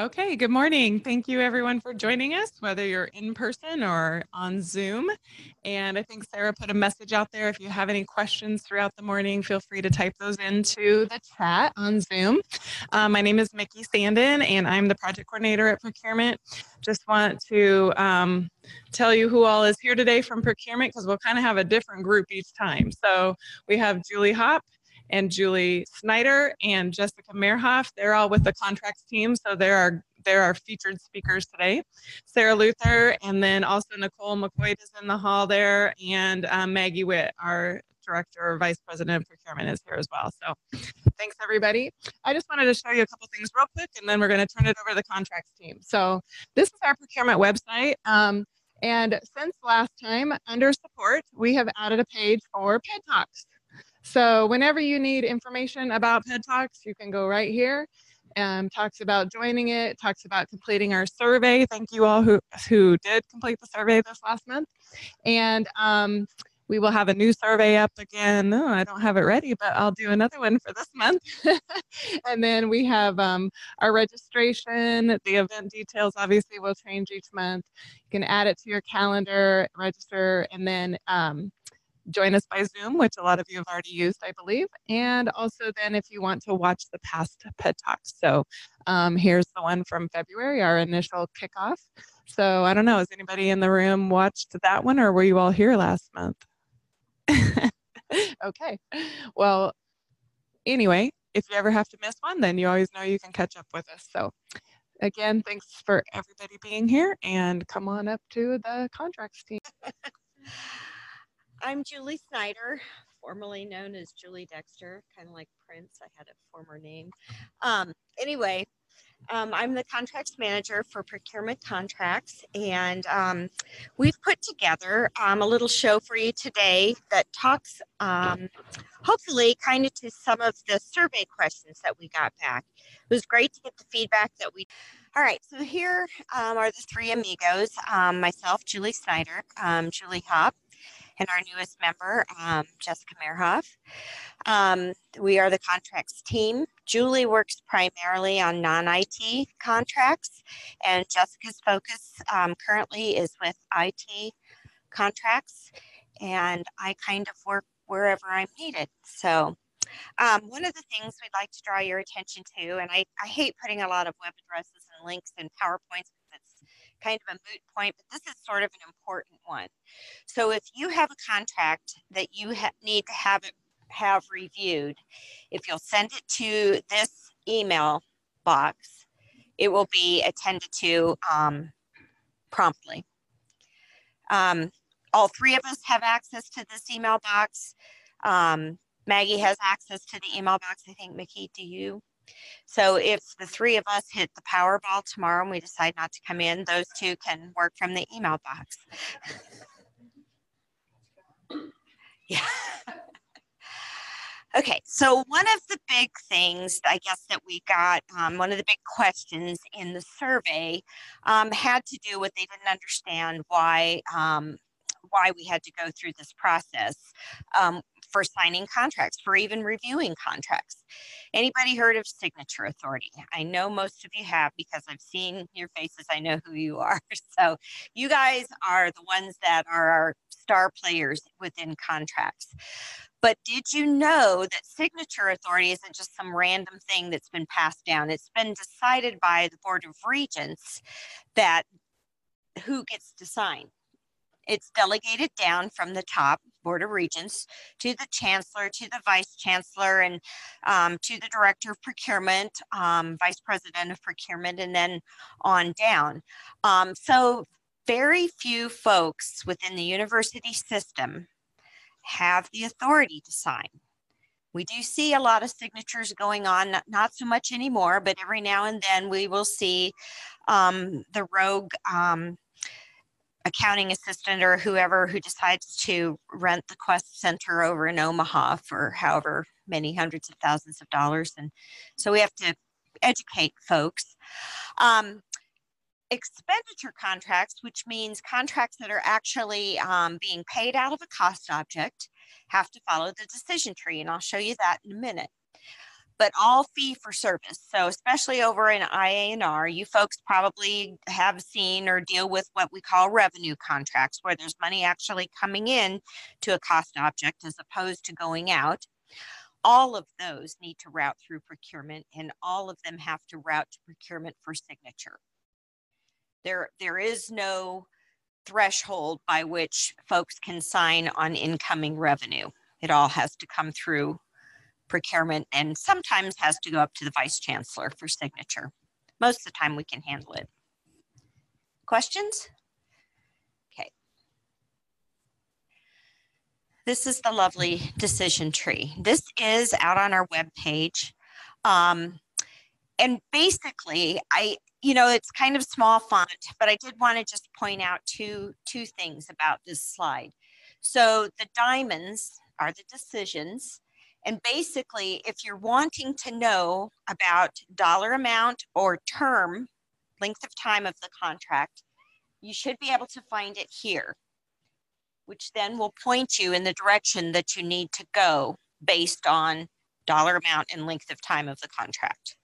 Okay, good morning. Thank you everyone for joining us, whether you're in person or on Zoom. And I think Sarah put a message out there. If you have any questions throughout the morning, feel free to type those into the chat on Zoom. Uh, my name is Mickey Sandin, and I'm the project coordinator at procurement. Just want to um, tell you who all is here today from procurement because we'll kind of have a different group each time. So we have Julie Hop, and Julie Snyder and Jessica Mehrhoff. They're all with the contracts team, so they're our they're our featured speakers today. Sarah Luther, and then also Nicole McCoy is in the hall there, and um, Maggie Witt, our director or vice president of procurement, is here as well. So thanks everybody. I just wanted to show you a couple things real quick, and then we're going to turn it over to the contracts team. So this is our procurement website. Um, and since last time, under support, we have added a page for PED Talks. So whenever you need information about PED Talks, you can go right here. Um, talks about joining it, talks about completing our survey. Thank you all who, who did complete the survey this last month. And um, we will have a new survey up again. Oh, I don't have it ready, but I'll do another one for this month. and then we have um, our registration. The event details obviously will change each month. You can add it to your calendar, register, and then um, join us by Zoom, which a lot of you have already used, I believe. And also then if you want to watch the past PED Talks. So um, here's the one from February, our initial kickoff. So I don't know, has anybody in the room watched that one or were you all here last month? okay. Well, anyway, if you ever have to miss one, then you always know you can catch up with us. So again, thanks for everybody being here and come on up to the contracts team. I'm Julie Snyder, formerly known as Julie Dexter, kind of like Prince. I had a former name. Um, anyway, um, I'm the contracts manager for procurement contracts, and um, we've put together um, a little show for you today that talks, um, hopefully, kind of to some of the survey questions that we got back. It was great to get the feedback that we. All right, so here um, are the three amigos um, myself, Julie Snyder, Julie Hop, and our newest member, um, Jessica Mehrhoff. Um, we are the contracts team. Julie works primarily on non IT contracts, and Jessica's focus um, currently is with IT contracts, and I kind of work wherever I'm needed. So, um, one of the things we'd like to draw your attention to, and I, I hate putting a lot of web addresses and links and PowerPoints kind of a moot point, but this is sort of an important one. So if you have a contract that you ha- need to have it have reviewed, if you'll send it to this email box, it will be attended to um, promptly. Um, all three of us have access to this email box. Um, Maggie has access to the email box. I think, Mickey, do you? So if the three of us hit the Powerball tomorrow and we decide not to come in, those two can work from the email box. yeah. Okay, so one of the big things I guess that we got, um, one of the big questions in the survey um, had to do with they didn't understand why um, why we had to go through this process um, for signing contracts, for even reviewing contracts. Anybody heard of Signature Authority? I know most of you have because I've seen your faces. I know who you are. So you guys are the ones that are our star players within contracts. But did you know that signature authority isn't just some random thing that's been passed down? It's been decided by the Board of Regents that who gets to sign. It's delegated down from the top Board of Regents to the Chancellor, to the Vice Chancellor, and um, to the Director of Procurement, um, Vice President of Procurement, and then on down. Um, so very few folks within the university system have the authority to sign. We do see a lot of signatures going on, not, not so much anymore, but every now and then we will see um, the rogue um, accounting assistant or whoever who decides to rent the Qwest Center over in Omaha for however many hundreds of thousands of dollars. And so we have to educate folks. Um, expenditure contracts, which means contracts that are actually um, being paid out of a cost object, have to follow the decision tree. And I'll show you that in a minute. But all fee for service. So especially over in IANR, you folks probably have seen or deal with what we call revenue contracts, where there's money actually coming in to a cost object as opposed to going out. All of those need to route through procurement and all of them have to route to procurement for signature. There, there is no threshold by which folks can sign on incoming revenue. It all has to come through procurement and sometimes has to go up to the vice chancellor for signature. Most of the time we can handle it. Questions? Okay. This is the lovely decision tree. This is out on our webpage. Um, and basically, I, you know, it's kind of small font, but I did want to just point out two, two things about this slide. So the diamonds are the decisions. And basically, if you're wanting to know about dollar amount or term, length of time of the contract, you should be able to find it here, which then will point you in the direction that you need to go based on dollar amount and length of time of the contract.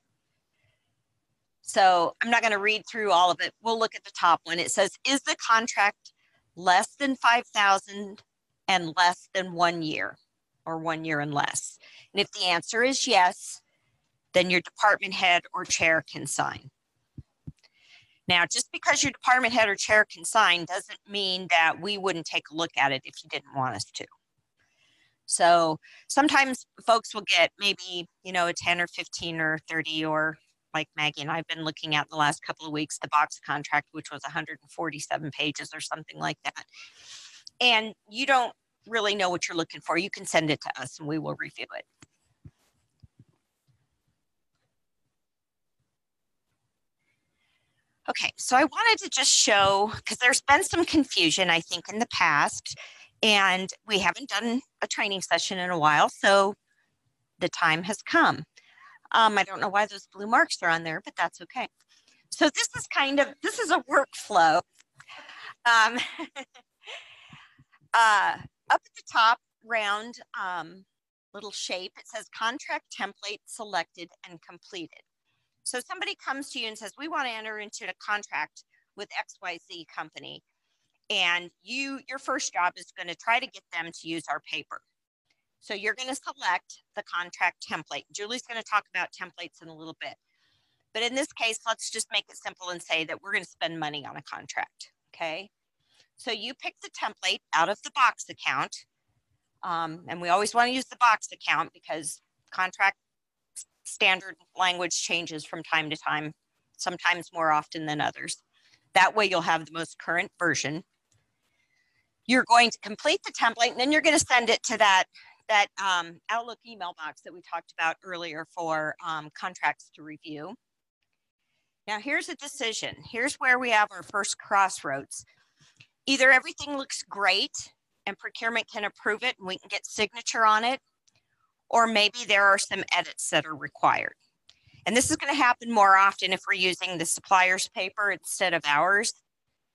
So I'm not going to read through all of it. We'll look at the top one. It says, is the contract less than 5,000 and less than one year or one year and less? And if the answer is yes, then your department head or chair can sign. Now, just because your department head or chair can sign doesn't mean that we wouldn't take a look at it if you didn't want us to. So sometimes folks will get maybe, you know, a 10 or 15 or 30 or like Maggie and I've been looking at the last couple of weeks, the box contract, which was 147 pages or something like that. And you don't really know what you're looking for, you can send it to us and we will review it. Okay, so I wanted to just show, because there's been some confusion, I think, in the past, and we haven't done a training session in a while, so the time has come. Um, I don't know why those blue marks are on there, but that's okay. So this is kind of, this is a workflow. Um, uh, up at the top, round um, little shape, it says contract template selected and completed. So somebody comes to you and says, we want to enter into a contract with XYZ company. And you, your first job is going to try to get them to use our paper. So you're going to select the contract template. Julie's going to talk about templates in a little bit. But in this case, let's just make it simple and say that we're going to spend money on a contract. Okay. So you pick the template out of the box account. Um, and we always want to use the box account because contract standard language changes from time to time, sometimes more often than others. That way you'll have the most current version. You're going to complete the template and then you're going to send it to that that um, Outlook email box that we talked about earlier for um, contracts to review. Now here's a decision. Here's where we have our first crossroads. Either everything looks great and procurement can approve it and we can get signature on it, or maybe there are some edits that are required. And this is going to happen more often if we're using the supplier's paper instead of ours.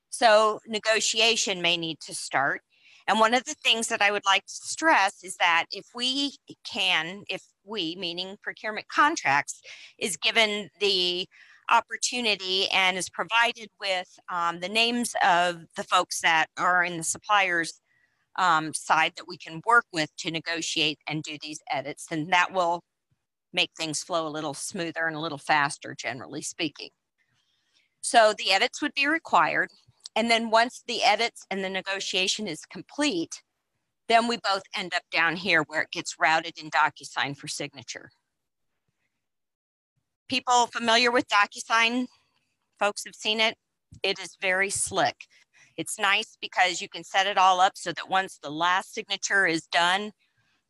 So negotiation may need to start. And one of the things that I would like to stress is that if we can, if we, meaning procurement contracts, is given the opportunity and is provided with um, the names of the folks that are in the suppliers um, side that we can work with to negotiate and do these edits, And that will make things flow a little smoother and a little faster, generally speaking. So the edits would be required. And then once the edits and the negotiation is complete, then we both end up down here where it gets routed in DocuSign for signature. People familiar with DocuSign, folks have seen it. It is very slick. It's nice because you can set it all up so that once the last signature is done,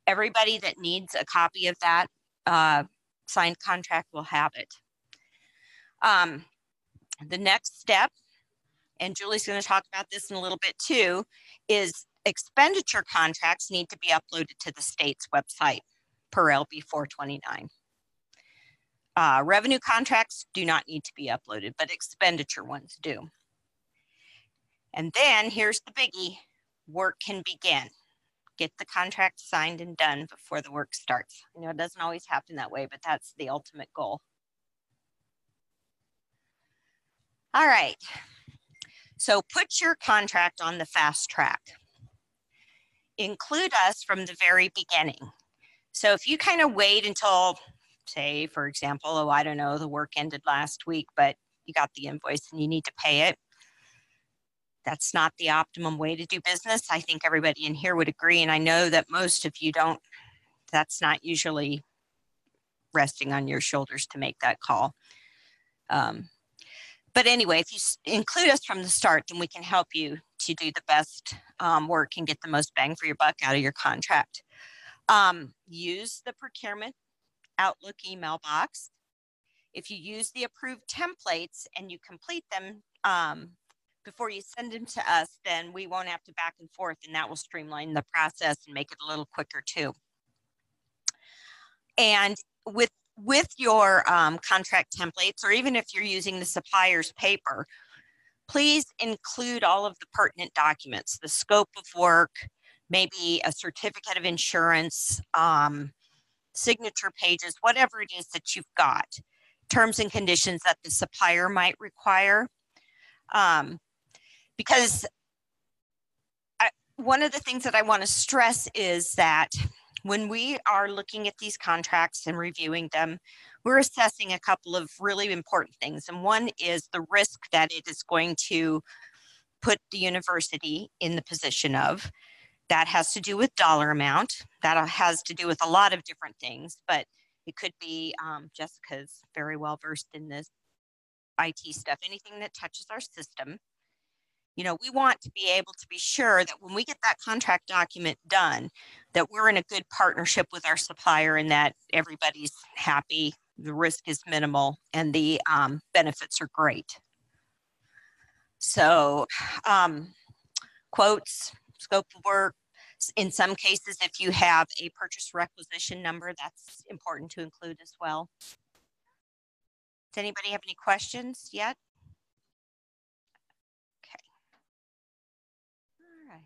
everybody that needs a copy of that uh, signed contract will have it. Um, the next step and Julie's going to talk about this in a little bit too, is expenditure contracts need to be uploaded to the state's website per LB 429. Uh, revenue contracts do not need to be uploaded, but expenditure ones do. And then here's the biggie, work can begin. get the contract signed and done before the work starts. You know, it doesn't always happen that way, but that's the ultimate goal. All right. So put your contract on the fast track. Include us from the very beginning. So if you kind of wait until, say, for example, oh, I don't know, the work ended last week, but you got the invoice and you need to pay it. That's not the optimum way to do business. I think everybody in here would agree. And I know that most of you don't, that's not usually resting on your shoulders to make that call. Um, but anyway, if you include us from the start, then we can help you to do the best um, work and get the most bang for your buck out of your contract. Um, use the procurement Outlook email box. If you use the approved templates and you complete them um, before you send them to us, then we won't have to back and forth and that will streamline the process and make it a little quicker too. And with with your um, contract templates, or even if you're using the supplier's paper, please include all of the pertinent documents, the scope of work, maybe a certificate of insurance, um, signature pages, whatever it is that you've got, terms and conditions that the supplier might require. Um, because I, one of the things that I want to stress is that when we are looking at these contracts and reviewing them, we're assessing a couple of really important things. And one is the risk that it is going to put the university in the position of. That has to do with dollar amount. That has to do with a lot of different things, but it could be um, Jessica's very well versed in this IT stuff, anything that touches our system you know, we want to be able to be sure that when we get that contract document done, that we're in a good partnership with our supplier and that everybody's happy, the risk is minimal, and the um, benefits are great. So, um, quotes, scope of work. In some cases, if you have a purchase requisition number, that's important to include as well. Does anybody have any questions yet? Okay. All right.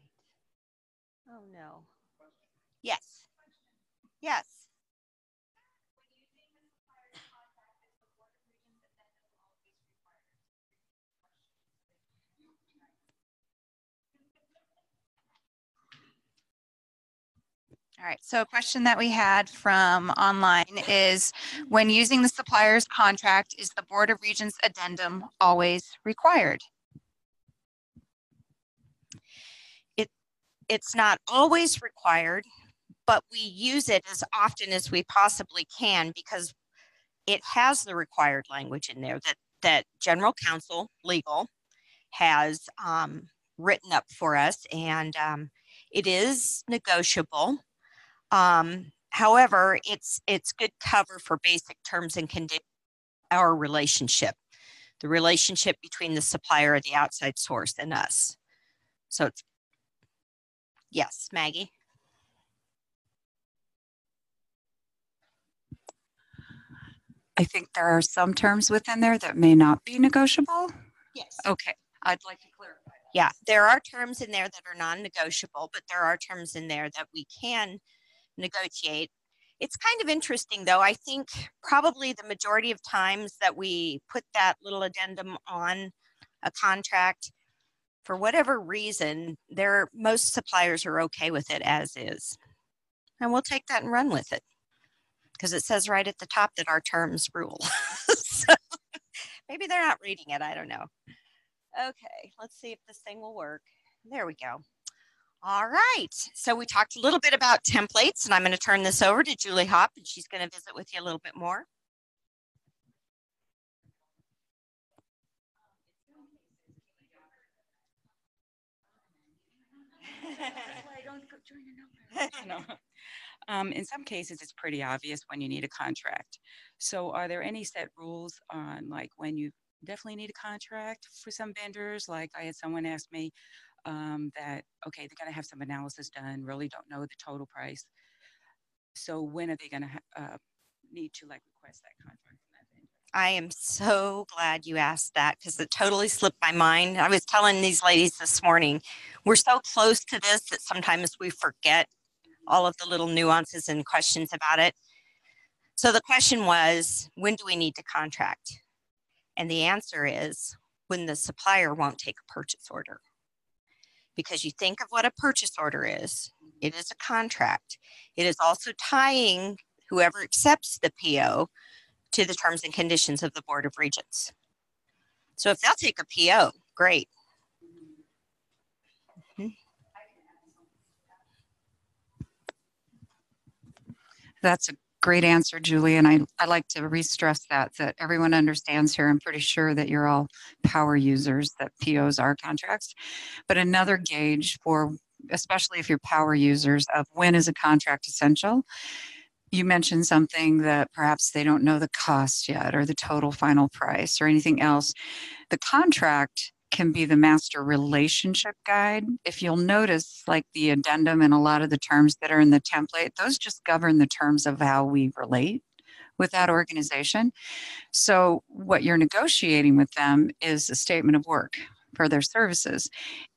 Oh, no. Yes. Yes. All right, so a question that we had from online is when using the supplier's contract, is the Board of Regents addendum always required? It, it's not always required, but we use it as often as we possibly can because it has the required language in there that that general counsel legal has um, written up for us and um, it is negotiable um, however it's it's good cover for basic terms and conditions our relationship the relationship between the supplier or the outside source and us so it's Yes, Maggie. I think there are some terms within there that may not be negotiable. Yes. Okay, I'd like to clarify. Yeah, there are terms in there that are non-negotiable, but there are terms in there that we can negotiate. It's kind of interesting though. I think probably the majority of times that we put that little addendum on a contract, for whatever reason, there most suppliers are okay with it as is. And we'll take that and run with it because it says right at the top that our terms rule. so maybe they're not reading it. I don't know. Okay, let's see if this thing will work. There we go. All right. So we talked a little bit about templates, and I'm going to turn this over to Julie Hop, and she's going to visit with you a little bit more. Um, in some cases, it's pretty obvious when you need a contract. So, are there any set rules on like when you definitely need a contract for some vendors? Like, I had someone ask me um, that, okay, they're going to have some analysis done, really don't know the total price. So, when are they going to ha- uh, need to like request that contract? I am so glad you asked that because it totally slipped my mind. I was telling these ladies this morning, we're so close to this that sometimes we forget all of the little nuances and questions about it. So the question was, when do we need to contract? And the answer is when the supplier won't take a purchase order. Because you think of what a purchase order is, it is a contract. It is also tying whoever accepts the PO to the terms and conditions of the Board of Regents. So if they'll take a PO, great. Mm-hmm. That's a great answer, Julie. And I, I like to re-stress that, that everyone understands here. I'm pretty sure that you're all power users, that POs are contracts. But another gauge for, especially if you're power users, of when is a contract essential? You mentioned something that perhaps they don't know the cost yet or the total final price or anything else. The contract can be the master relationship guide. If you'll notice, like the addendum and a lot of the terms that are in the template, those just govern the terms of how we relate with that organization. So, what you're negotiating with them is a statement of work for their services.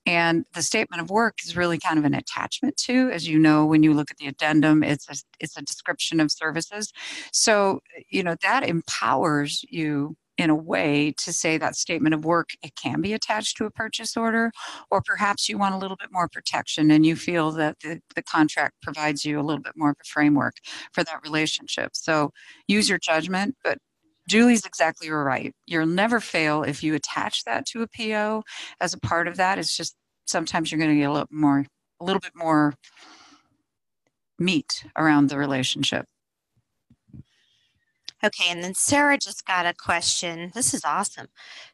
And the statement of work is really kind of an attachment to, as you know, when you look at the addendum, it's a, it's a description of services. So, you know, that empowers you in a way to say that statement of work it can be attached to a purchase order or perhaps you want a little bit more protection and you feel that the, the contract provides you a little bit more of a framework for that relationship so use your judgment but Julie's exactly right. You'll never fail if you attach that to a PO as a part of that. It's just sometimes you're going to get a little more, a little bit more meat around the relationship. Okay, and then Sarah just got a question. This is awesome.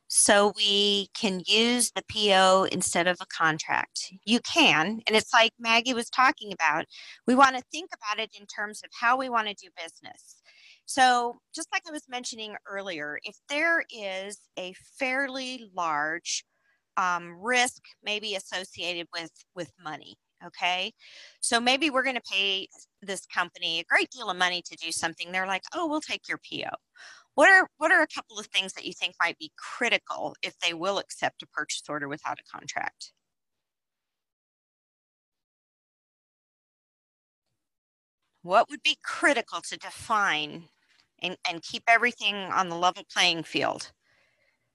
So we can use the PO instead of a contract. You can, and it's like Maggie was talking about. We want to think about it in terms of how we want to do business. So, just like I was mentioning earlier, if there is a fairly large um, risk, maybe associated with with money, okay, so maybe we're going to pay this company a great deal of money to do something. They're like, oh, we'll take your PO. What are what are a couple of things that you think might be critical if they will accept a purchase order without a contract? What would be critical to define and, and keep everything on the level playing field.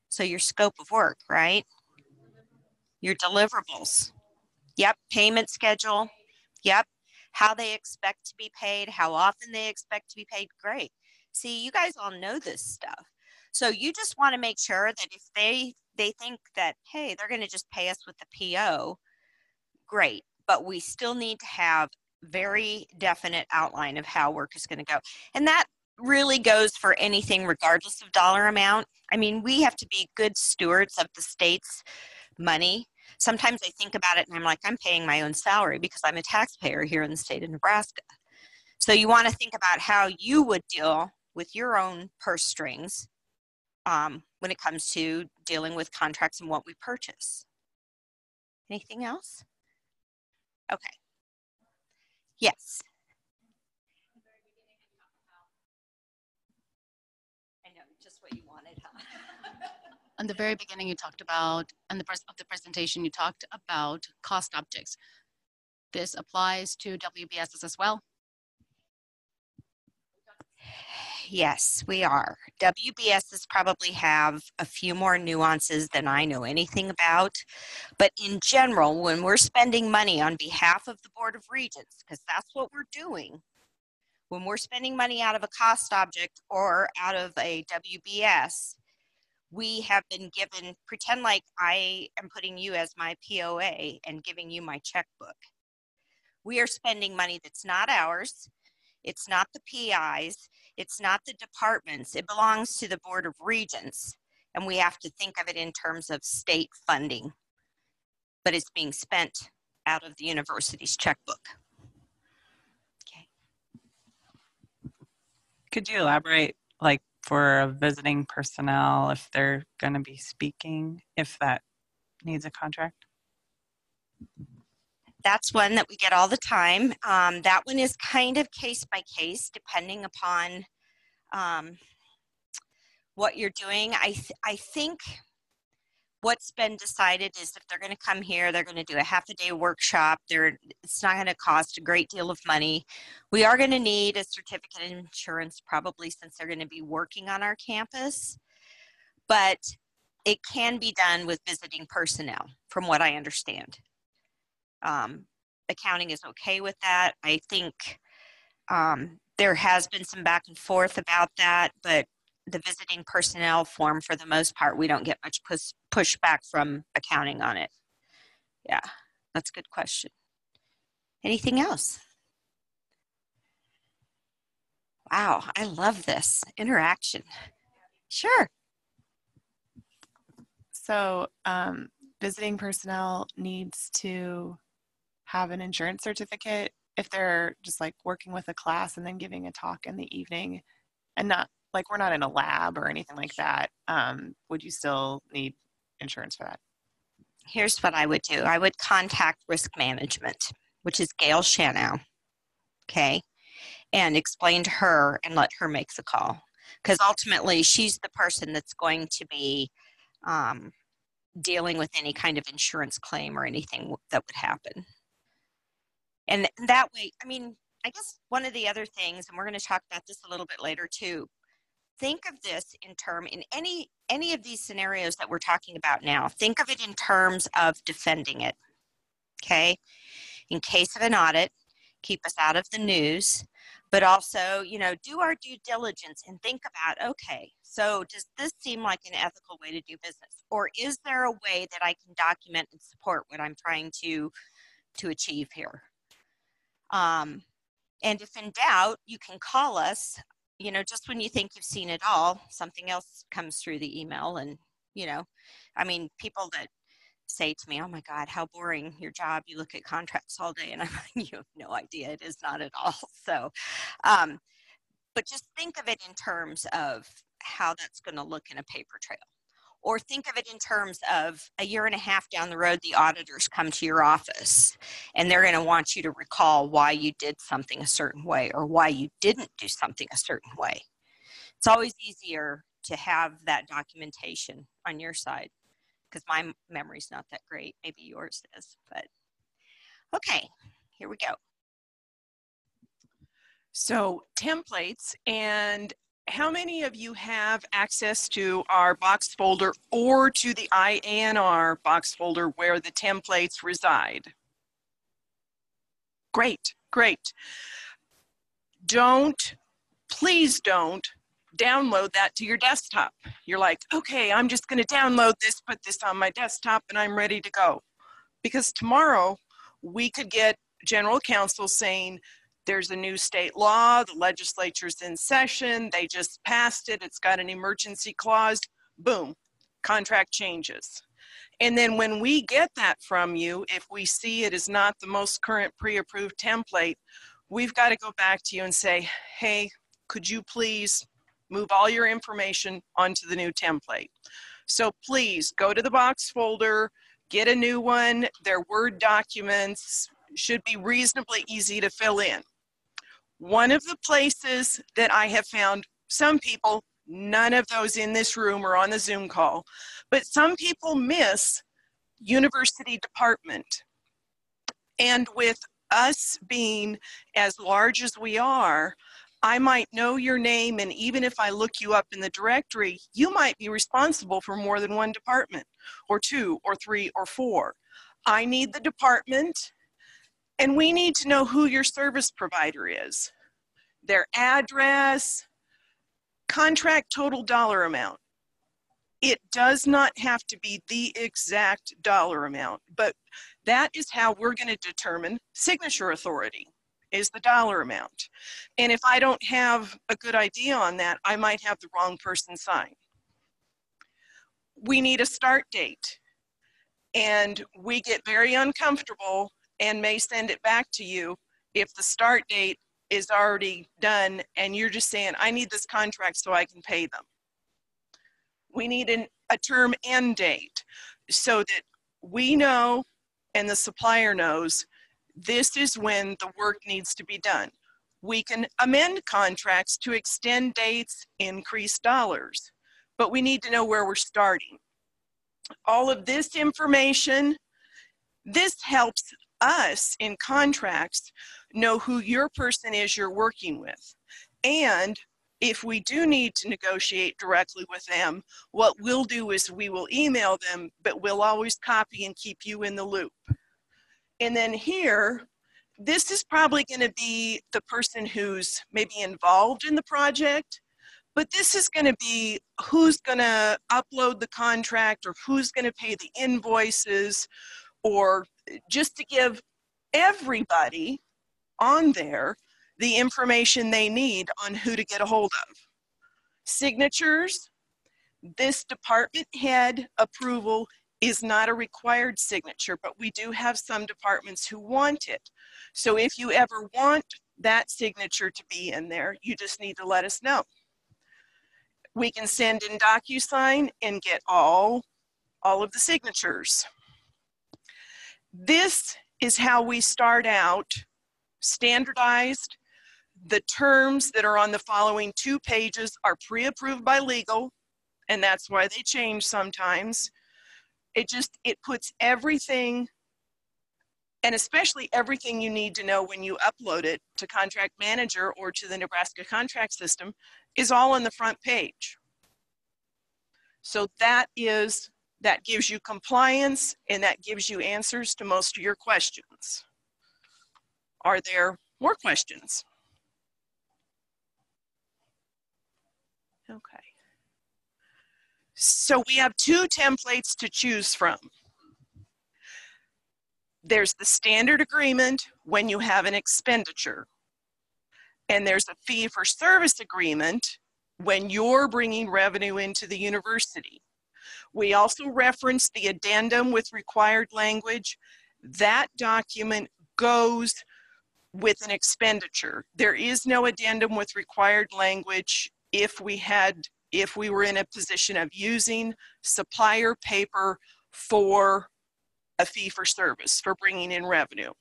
So your scope of work, right? Your deliverables. Yep. Payment schedule. Yep. How they expect to be paid, how often they expect to be paid. Great. See, you guys all know this stuff. So you just want to make sure that if they they think that hey, they're going to just pay us with the PO, great. But we still need to have very definite outline of how work is going to go. And that really goes for anything regardless of dollar amount. I mean, we have to be good stewards of the state's money. Sometimes I think about it and I'm like, I'm paying my own salary because I'm a taxpayer here in the state of Nebraska. So you want to think about how you would deal with your own purse strings um, when it comes to dealing with contracts and what we purchase. Anything else? Okay. Yes. what you wanted, huh? In the very beginning, you talked about, and the first of the presentation, you talked about cost objects. This applies to WBSs as well? Yes, we are. WBSs probably have a few more nuances than I know anything about. But in general, when we're spending money on behalf of the Board of Regents, because that's what we're doing, when we're spending money out of a cost object or out of a WBS, we have been given, pretend like I am putting you as my POA and giving you my checkbook. We are spending money that's not ours. It's not the PIs. It's not the departments. It belongs to the Board of Regents. And we have to think of it in terms of state funding. But it's being spent out of the university's checkbook. Okay. Could you elaborate, like for a visiting personnel, if they're going to be speaking, if that needs a contract? That's one that we get all the time. Um, that one is kind of case by case, depending upon um, what you're doing. I th- I think what's been decided is if they're going to come here, they're going to do a half a day workshop. They're, it's not going to cost a great deal of money. We are going to need a certificate of insurance probably since they're going to be working on our campus, but it can be done with visiting personnel, from what I understand. Um, accounting is okay with that. I think um, there has been some back and forth about that, but the visiting personnel form, for the most part, we don't get much push pushback from accounting on it. Yeah, that's a good question. Anything else? Wow, I love this interaction. Sure. So, um, visiting personnel needs to have an insurance certificate if they're just like working with a class and then giving a talk in the evening and not like we're not in a lab or anything like that. Um, would you still need insurance for that? Here's what I would do I would contact risk management, which is Gail Shanow. Okay. And explain to her and let her make the call. Because ultimately, she's the person that's going to be um, dealing with any kind of insurance claim or anything that would happen. And that way, I mean, I guess one of the other things, and we're going to talk about this a little bit later too, think of this in term in any any of these scenarios that we're talking about now think of it in terms of defending it okay? In case of an audit keep us out of the news but also you know do our due diligence and think about okay so does this seem like an ethical way to do business? Or is there a way that i can document and support what i'm trying to to achieve here? Um, and if in doubt you can call us you know, just when you think you've seen it all, something else comes through the email. And, you know, I mean, people that say to me, oh my God, how boring your job. You look at contracts all day. And I'm like, you have no idea. It is not at all. So, um, but just think of it in terms of how that's going to look in a paper trail. Or think of it in terms of a year and a half down the road, the auditors come to your office and they're going to want you to recall why you did something a certain way or why you didn't do something a certain way. It's always easier to have that documentation on your side because my memory's not that great. Maybe yours is, but okay, here we go. So templates and how many of you have access to our box folder or to the IANR box folder where the templates reside? Great, great. Don't, please don't download that to your desktop. You're like, okay, I'm just going to download this, put this on my desktop, and I'm ready to go. Because tomorrow we could get general counsel saying, there's a new state law, the legislature's in session, they just passed it, it's got an emergency clause, boom, contract changes. And then when we get that from you, if we see it is not the most current pre-approved template, we've got to go back to you and say, hey, could you please move all your information onto the new template? So please go to the box folder, get a new one. Their Word documents should be reasonably easy to fill in. One of the places that I have found some people, none of those in this room or on the Zoom call, but some people miss university department. And with us being as large as we are, I might know your name, and even if I look you up in the directory, you might be responsible for more than one department, or two, or three, or four. I need the department and we need to know who your service provider is, their address, contract total dollar amount. It does not have to be the exact dollar amount, but that is how we're going to determine signature authority is the dollar amount. And if I don't have a good idea on that, I might have the wrong person sign. We need a start date. And we get very uncomfortable and may send it back to you if the start date is already done and you're just saying, I need this contract so I can pay them. We need an, a term end date so that we know and the supplier knows this is when the work needs to be done. We can amend contracts to extend dates, increase dollars, but we need to know where we're starting. all of this information. This helps us in contracts know who your person is you're working with. And if we do need to negotiate directly with them, what we'll do is we will email them, but we'll always copy and keep you in the loop. And then here, this is probably going to be the person who's maybe involved in the project, but this is going to be who's going to upload the contract or who's going to pay the invoices or just to give everybody on there the information they need on who to get a hold of. Signatures, this department head approval is not a required signature, but we do have some departments who want it. So if you ever want that signature to be in there, you just need to let us know. We can send in DocuSign and get all, all of the signatures. This is how we start out standardized. The terms that are on the following two pages are pre-approved by legal, and that's why they change sometimes. It just, it puts everything, and especially everything you need to know when you upload it to Contract Manager or to the Nebraska Contract System is all on the front page. So that is, that gives you compliance and that gives you answers to most of your questions. Are there more questions? Okay. So we have two templates to choose from. There's the standard agreement when you have an expenditure. And there's a fee for service agreement when you're bringing revenue into the university. We also reference the addendum with required language. That document goes with an expenditure. There is no addendum with required language if we had, if we were in a position of using supplier paper for a fee for service, for bringing in revenue.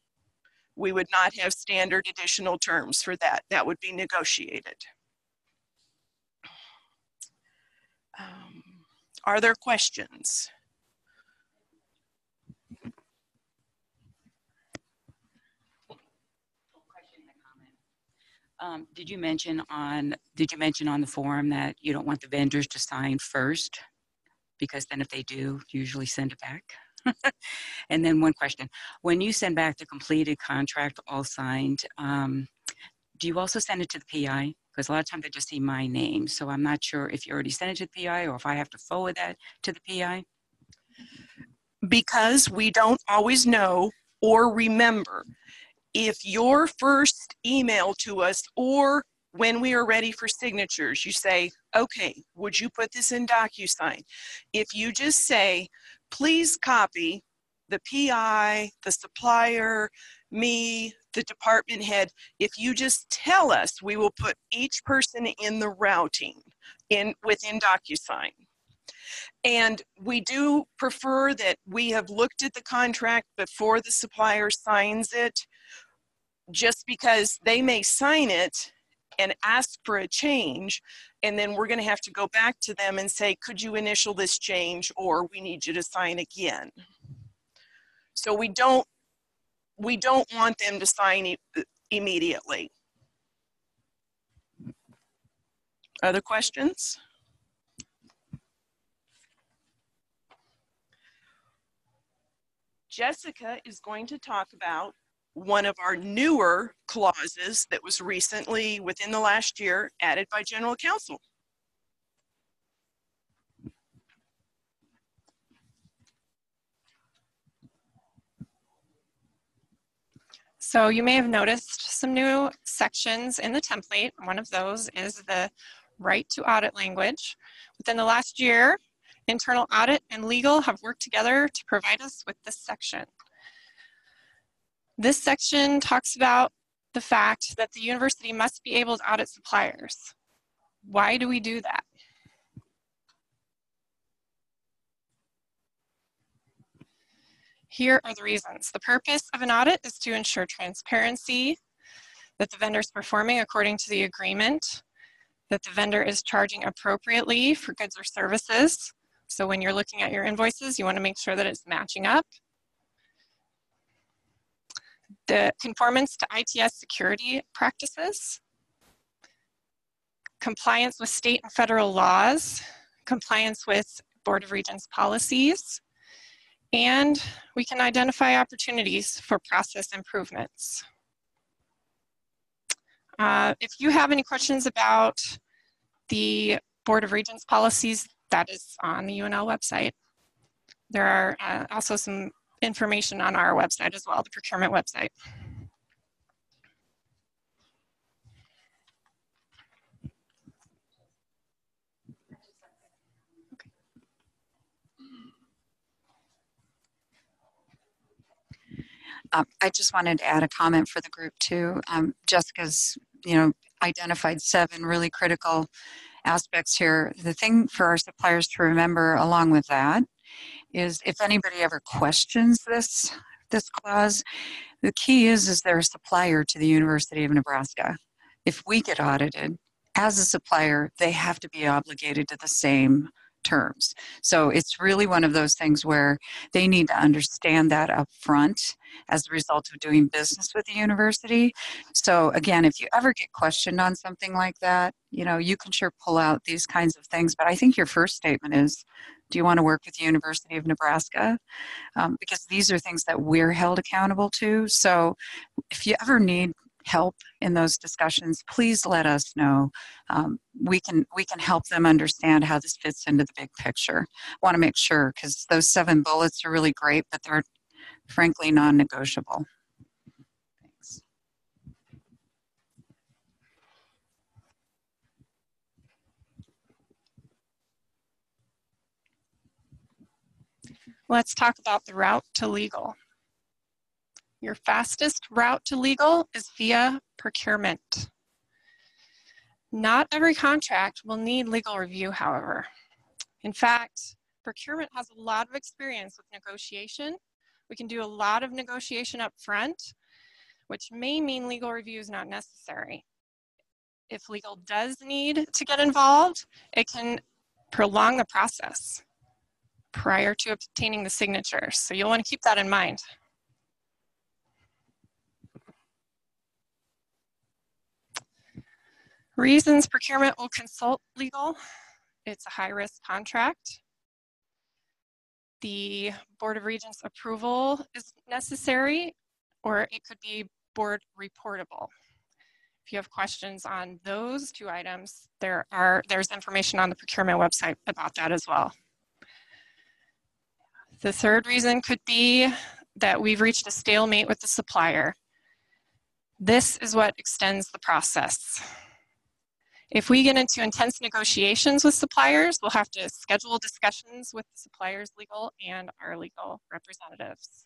We would not have standard additional terms for that. That would be negotiated. Are there questions? Um, did you mention on, did you mention on the forum that you don't want the vendors to sign first? Because then if they do, usually send it back. and then one question, when you send back the completed contract all signed, um, do you also send it to the PI? Because a lot of times I just see my name. So I'm not sure if you already sent it to the PI or if I have to forward that to the PI. Because we don't always know or remember if your first email to us or when we are ready for signatures, you say, okay, would you put this in DocuSign? If you just say, please copy the PI, the supplier, me, the department head, if you just tell us, we will put each person in the routing in within DocuSign. And we do prefer that we have looked at the contract before the supplier signs it just because they may sign it and ask for a change and then we're going to have to go back to them and say could you initial this change or we need you to sign again so we don't we don't want them to sign e immediately other questions Jessica is going to talk about one of our newer clauses that was recently, within the last year, added by General Counsel. So you may have noticed some new sections in the template. One of those is the right to audit language. Within the last year, internal audit and legal have worked together to provide us with this section. This section talks about the fact that the university must be able to audit suppliers. Why do we do that? Here are the reasons. The purpose of an audit is to ensure transparency, that the vendor is performing according to the agreement, that the vendor is charging appropriately for goods or services, So when you're looking at your invoices, you want to make sure that it's matching up. The conformance to ITS security practices, compliance with state and federal laws, compliance with Board of Regents policies, and we can identify opportunities for process improvements. Uh, if you have any questions about the Board of Regents policies, that is on the UNL website. There are uh, also some information on our website as well, the procurement website. Um, I just wanted to add a comment for the group too. Um, Jessica's, you know, identified seven really critical aspects here. The thing for our suppliers to remember along with that is if anybody ever questions this this clause, the key is is they're a supplier to the University of Nebraska. If we get audited as a supplier, they have to be obligated to the same terms. So it's really one of those things where they need to understand that up front as a result of doing business with the university. So again, if you ever get questioned on something like that, you know, you can sure pull out these kinds of things. But I think your first statement is, do you want to work with the University of Nebraska? Um, because these are things that we're held accountable to. So if you ever need help in those discussions, please let us know. Um, we can we can help them understand how this fits into the big picture. Want to make sure because those seven bullets are really great, but they're frankly non-negotiable. Thanks. Let's talk about the route to legal. Your fastest route to legal is via procurement. Not every contract will need legal review, however. In fact, procurement has a lot of experience with negotiation. We can do a lot of negotiation up front, which may mean legal review is not necessary. If legal does need to get involved, it can prolong the process prior to obtaining the signatures. So you'll want to keep that in mind. Reasons procurement will consult legal. It's a high risk contract. The Board of Regents approval is necessary, or it could be board reportable. If you have questions on those two items, there are there's information on the procurement website about that as well. The third reason could be that we've reached a stalemate with the supplier. This is what extends the process. If we get into intense negotiations with suppliers, we'll have to schedule discussions with the supplier's legal and our legal representatives.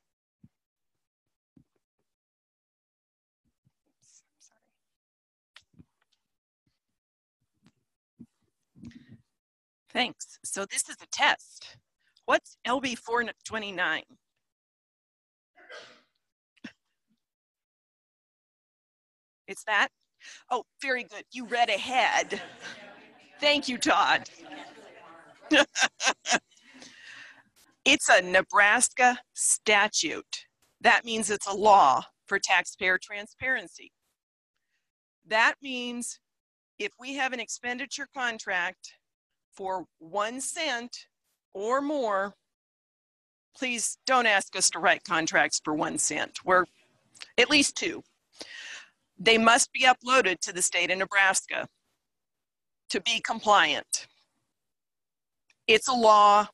Thanks. So this is a test. What's LB 429? It's that? Oh, very good. You read ahead. Thank you, Todd. it's a Nebraska statute. That means it's a law for taxpayer transparency. That means if we have an expenditure contract for one cent or more, please don't ask us to write contracts for one cent. We're at least two. They must be uploaded to the state of Nebraska to be compliant. It's a law.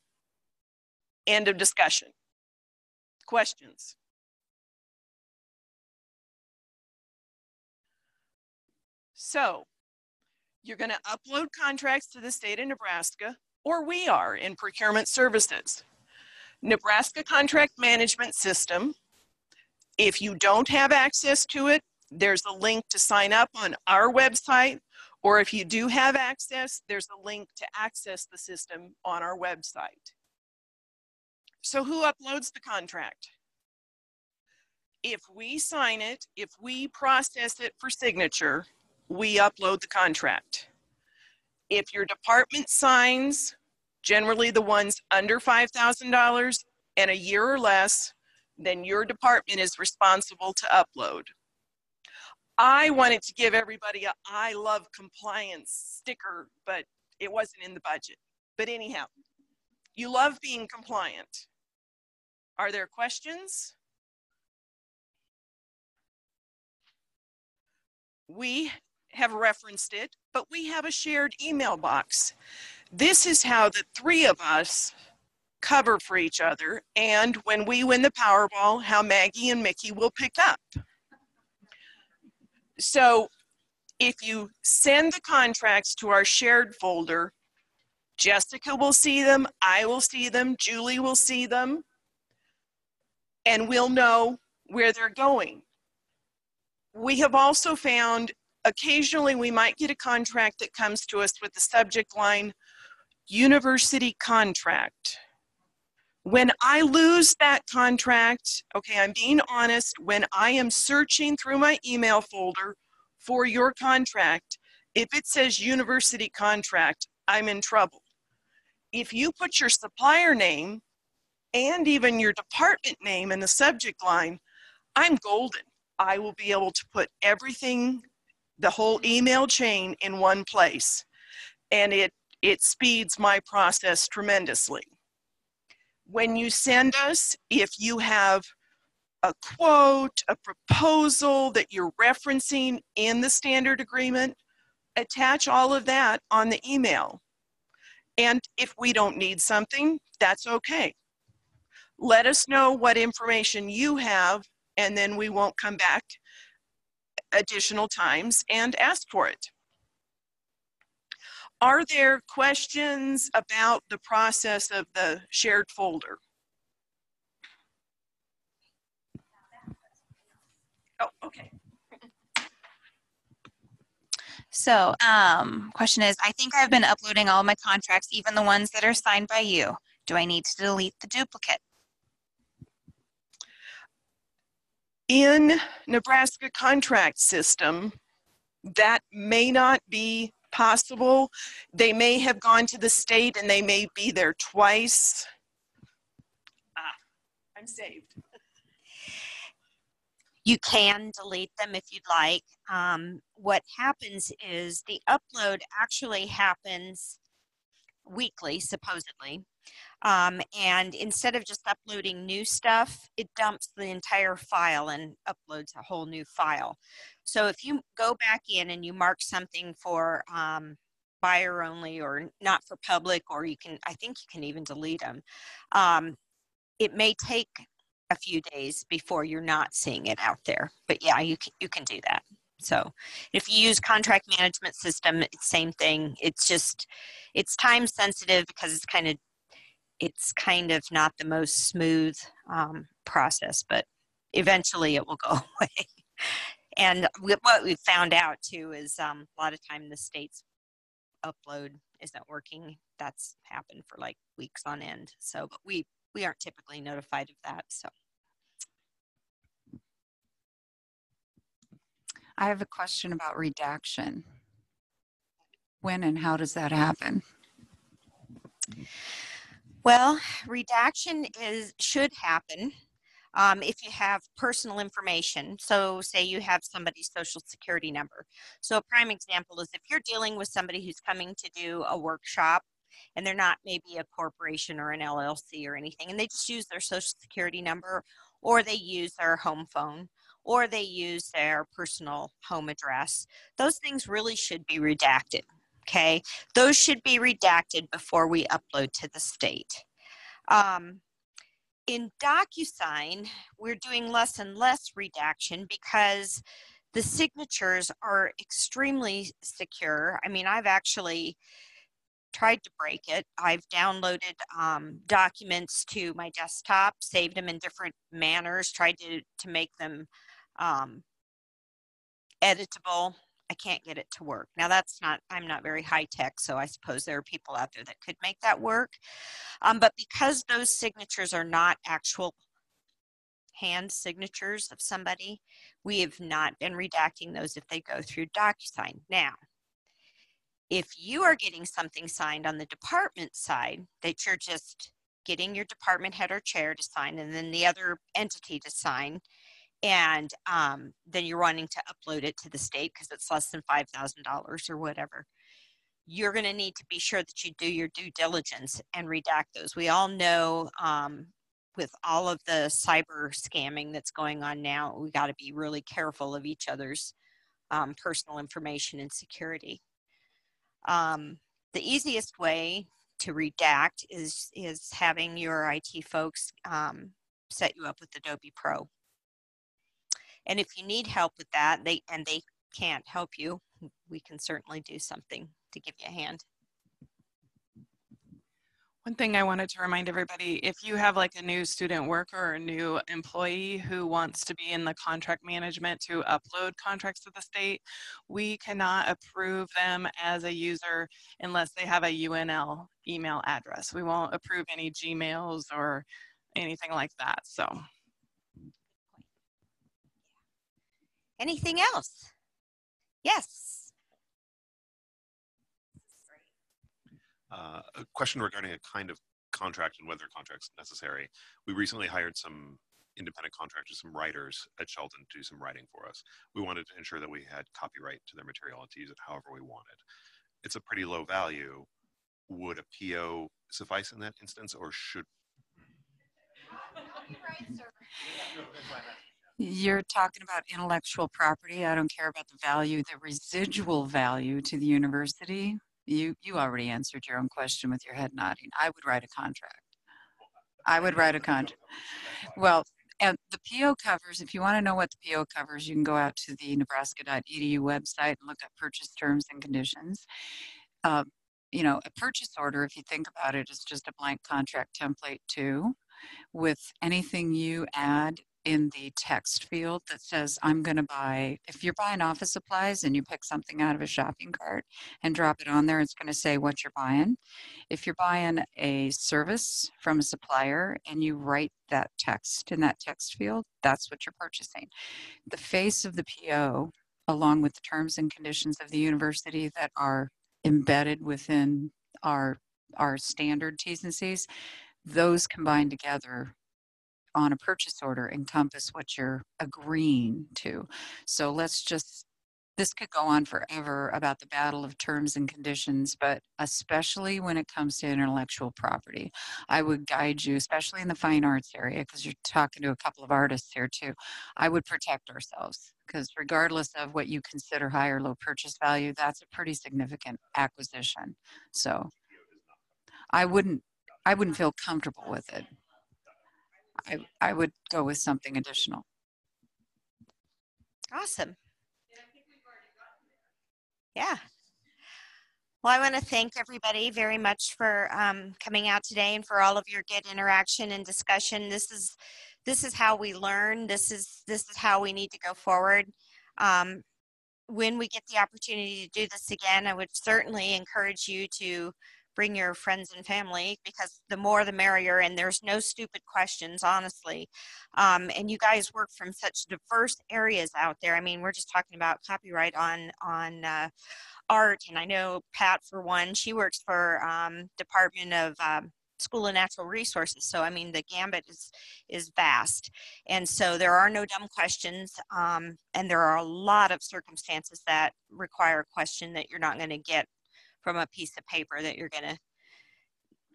End of discussion. Questions? So, you're going to upload contracts to the state of Nebraska, or we are in procurement services. Nebraska Contract Management System. If you don't have access to it, there's a link to sign up on our website, or if you do have access, there's a link to access the system on our website. So who uploads the contract? If we sign it, if we process it for signature, we upload the contract. If your department signs generally the ones under $5,000 and a year or less, then your department is responsible to upload. I wanted to give everybody a I love compliance sticker, but it wasn't in the budget. But anyhow, you love being compliant. Are there questions? We have referenced it, but we have a shared email box. This is how the three of us cover for each other, and when we win the Powerball, how Maggie and Mickey will pick up. So if you send the contracts to our shared folder, Jessica will see them, I will see them, Julie will see them, and we'll know where they're going. We have also found occasionally we might get a contract that comes to us with the subject line university contract. When I lose that contract, okay, I'm being honest, when I am searching through my email folder for your contract, if it says university contract, I'm in trouble. If you put your supplier name and even your department name in the subject line, I'm golden. I will be able to put everything, the whole email chain in one place. And it, it speeds my process tremendously. When you send us, if you have a quote, a proposal that you're referencing in the standard agreement, attach all of that on the email. And if we don't need something, that's okay. Let us know what information you have, and then we won't come back additional times and ask for it. Are there questions about the process of the shared folder? Oh, okay. So, um, question is, I think I've been uploading all my contracts, even the ones that are signed by you. Do I need to delete the duplicate? In Nebraska contract system, that may not be possible. They may have gone to the state and they may be there twice. Ah, I'm saved. You can delete them if you'd like. Um, what happens is the upload actually happens weekly, supposedly. Um, and instead of just uploading new stuff, it dumps the entire file and uploads a whole new file. So if you go back in and you mark something for um, buyer only or not for public, or you can, I think you can even delete them. Um, it may take a few days before you're not seeing it out there. But yeah, you can, you can do that. So if you use contract management system, same thing. It's just it's time sensitive because it's kind of it's kind of not the most smooth um, process, but eventually it will go away. and what we found out too is um, a lot of time the state's upload isn't working. That's happened for like weeks on end. So, but we we aren't typically notified of that. So. I have a question about redaction. When and how does that happen? Well, redaction is should happen um, if you have personal information. So, say you have somebody's social security number. So, a prime example is if you're dealing with somebody who's coming to do a workshop and they're not maybe a corporation or an LLC or anything, and they just use their social security number or they use their home phone or they use their personal home address. Those things really should be redacted. Okay, those should be redacted before we upload to the state. Um, in DocuSign, we're doing less and less redaction because the signatures are extremely secure. I mean, I've actually tried to break it. I've downloaded um, documents to my desktop, saved them in different manners, tried to, to make them um, editable. I can't get it to work. Now that's not, I'm not very high tech, so I suppose there are people out there that could make that work. Um, but because those signatures are not actual hand signatures of somebody, we have not been redacting those if they go through DocuSign. Now, If you are getting something signed on the department side that you're just getting your department head or chair to sign and then the other entity to sign, and um, then you're wanting to upload it to the state because it's less than $5,000 or whatever, you're going to need to be sure that you do your due diligence and redact those. We all know um, with all of the cyber scamming that's going on now, we got to be really careful of each other's um, personal information and security. Um, the easiest way to redact is is having your IT folks um, set you up with Adobe Pro. And if you need help with that, they and they can't help you, we can certainly do something to give you a hand. One thing I wanted to remind everybody, if you have like a new student worker or a new employee who wants to be in the contract management to upload contracts to the state, we cannot approve them as a user unless they have a UNL email address. We won't approve any Gmails or anything like that, so. Anything else? Yes. Uh, a question regarding a kind of contract and whether contracts necessary. We recently hired some independent contractors, some writers at Sheldon to do some writing for us. We wanted to ensure that we had copyright to their material and to use it however we wanted. It's a pretty low value. Would a PO suffice in that instance, or should? You're talking about intellectual property. I don't care about the value, the residual value to the university. You, you already answered your own question with your head nodding. I would write a contract. I would write a contract. Well, and the PO covers, if you want to know what the PO covers, you can go out to the nebraska.edu website and look at purchase terms and conditions. Um, you know, a purchase order, if you think about it, is just a blank contract template too, with anything you add in the text field that says, I'm going to buy, if you're buying office supplies and you pick something out of a shopping cart and drop it on there, it's going to say what you're buying. If you're buying a service from a supplier and you write that text in that text field, that's what you're purchasing. The face of the PO, along with the terms and conditions of the university that are embedded within our our standard T's and C's, those combined together on a purchase order encompass what you're agreeing to. So let's just, this could go on forever about the battle of terms and conditions, but especially when it comes to intellectual property, I would guide you, especially in the fine arts area, because you're talking to a couple of artists here too. I would protect ourselves because regardless of what you consider high or low purchase value, that's a pretty significant acquisition. So I wouldn't, I wouldn't feel comfortable with it. I, I would go with something additional. Awesome. Yeah. Well, I want to thank everybody very much for um, coming out today and for all of your good interaction and discussion. This is this is how we learn. This is this is how we need to go forward. Um, when we get the opportunity to do this again, I would certainly encourage you to bring your friends and family because the more the merrier and there's no stupid questions honestly. Um, and you guys work from such diverse areas out there. I mean we're just talking about copyright on on uh, art and i know pat for one she works for um, department of um, school of natural resources so i mean the gambit is is vast. And so there are no dumb questions um, and there are a lot of circumstances that require a question that you're not going to get from a piece of paper that you're going to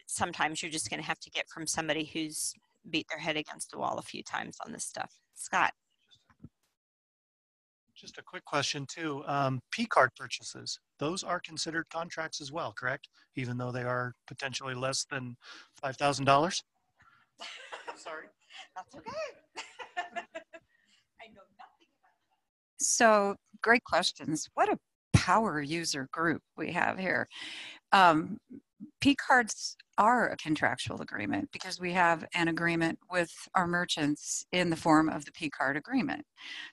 sometimes you're just going to have to get from somebody who's beat their head against the wall a few times on this stuff. Scott. Just a quick question too. Um, P card purchases, those are considered contracts as well, correct? Even though they are potentially less than $5,000? Sorry. That's okay. I know nothing about that. So great questions. What a power user group we have here. Um, P cards are a contractual agreement because we have an agreement with our merchants in the form of the P card agreement.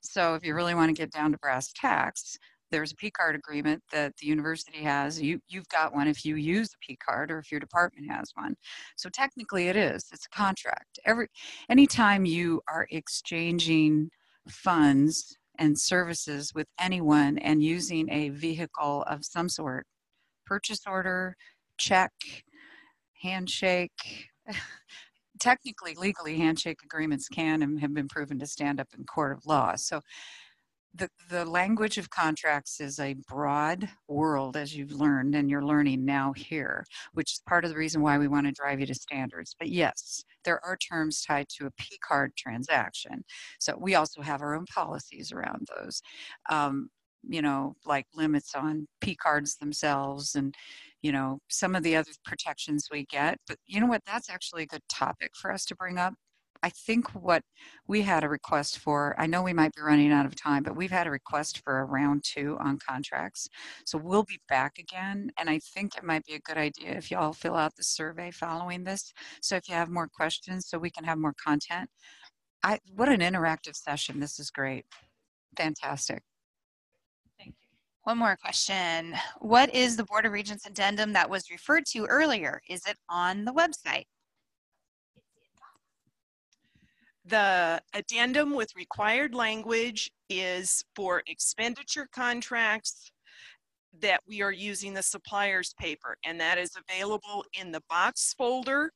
So if you really want to get down to brass tacks, there's a P card agreement that the university has. You, you've got one if you use a P card or if your department has one. So technically it is, it's a contract. Every, anytime you are exchanging funds and services with anyone and using a vehicle of some sort purchase order, check, handshake. Technically, legally, handshake agreements can and have been proven to stand up in court of law. So the, the language of contracts is a broad world, as you've learned, and you're learning now here, which is part of the reason why we want to drive you to standards. But yes, there are terms tied to a P card transaction. So we also have our own policies around those. Um, you know, like limits on P cards themselves and, you know, some of the other protections we get. But you know what? That's actually a good topic for us to bring up. I think what we had a request for, I know we might be running out of time, but we've had a request for a round two on contracts. So we'll be back again. And I think it might be a good idea if y'all fill out the survey following this. So if you have more questions, so we can have more content. I, what an interactive session. This is great. Fantastic. Thank you. One more question. What is the Board of Regents addendum that was referred to earlier? Is it on the website? The addendum with required language is for expenditure contracts that we are using the supplier's paper, and that is available in the box folder.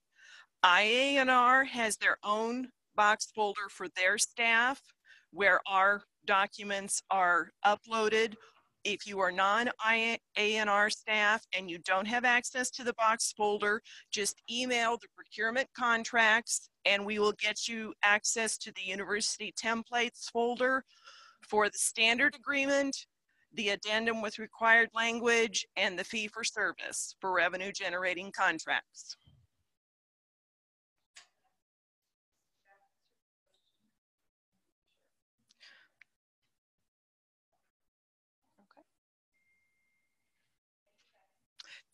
IANR has their own box folder for their staff where our documents are uploaded. If you are non-ANR staff and you don't have access to the box folder, just email the procurement contracts and we will get you access to the university templates folder for the standard agreement, the addendum with required language, and the fee for service for revenue generating contracts.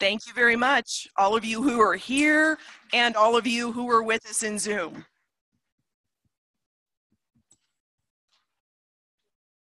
Thank you very much, all of you who are here and all of you who are with us in Zoom.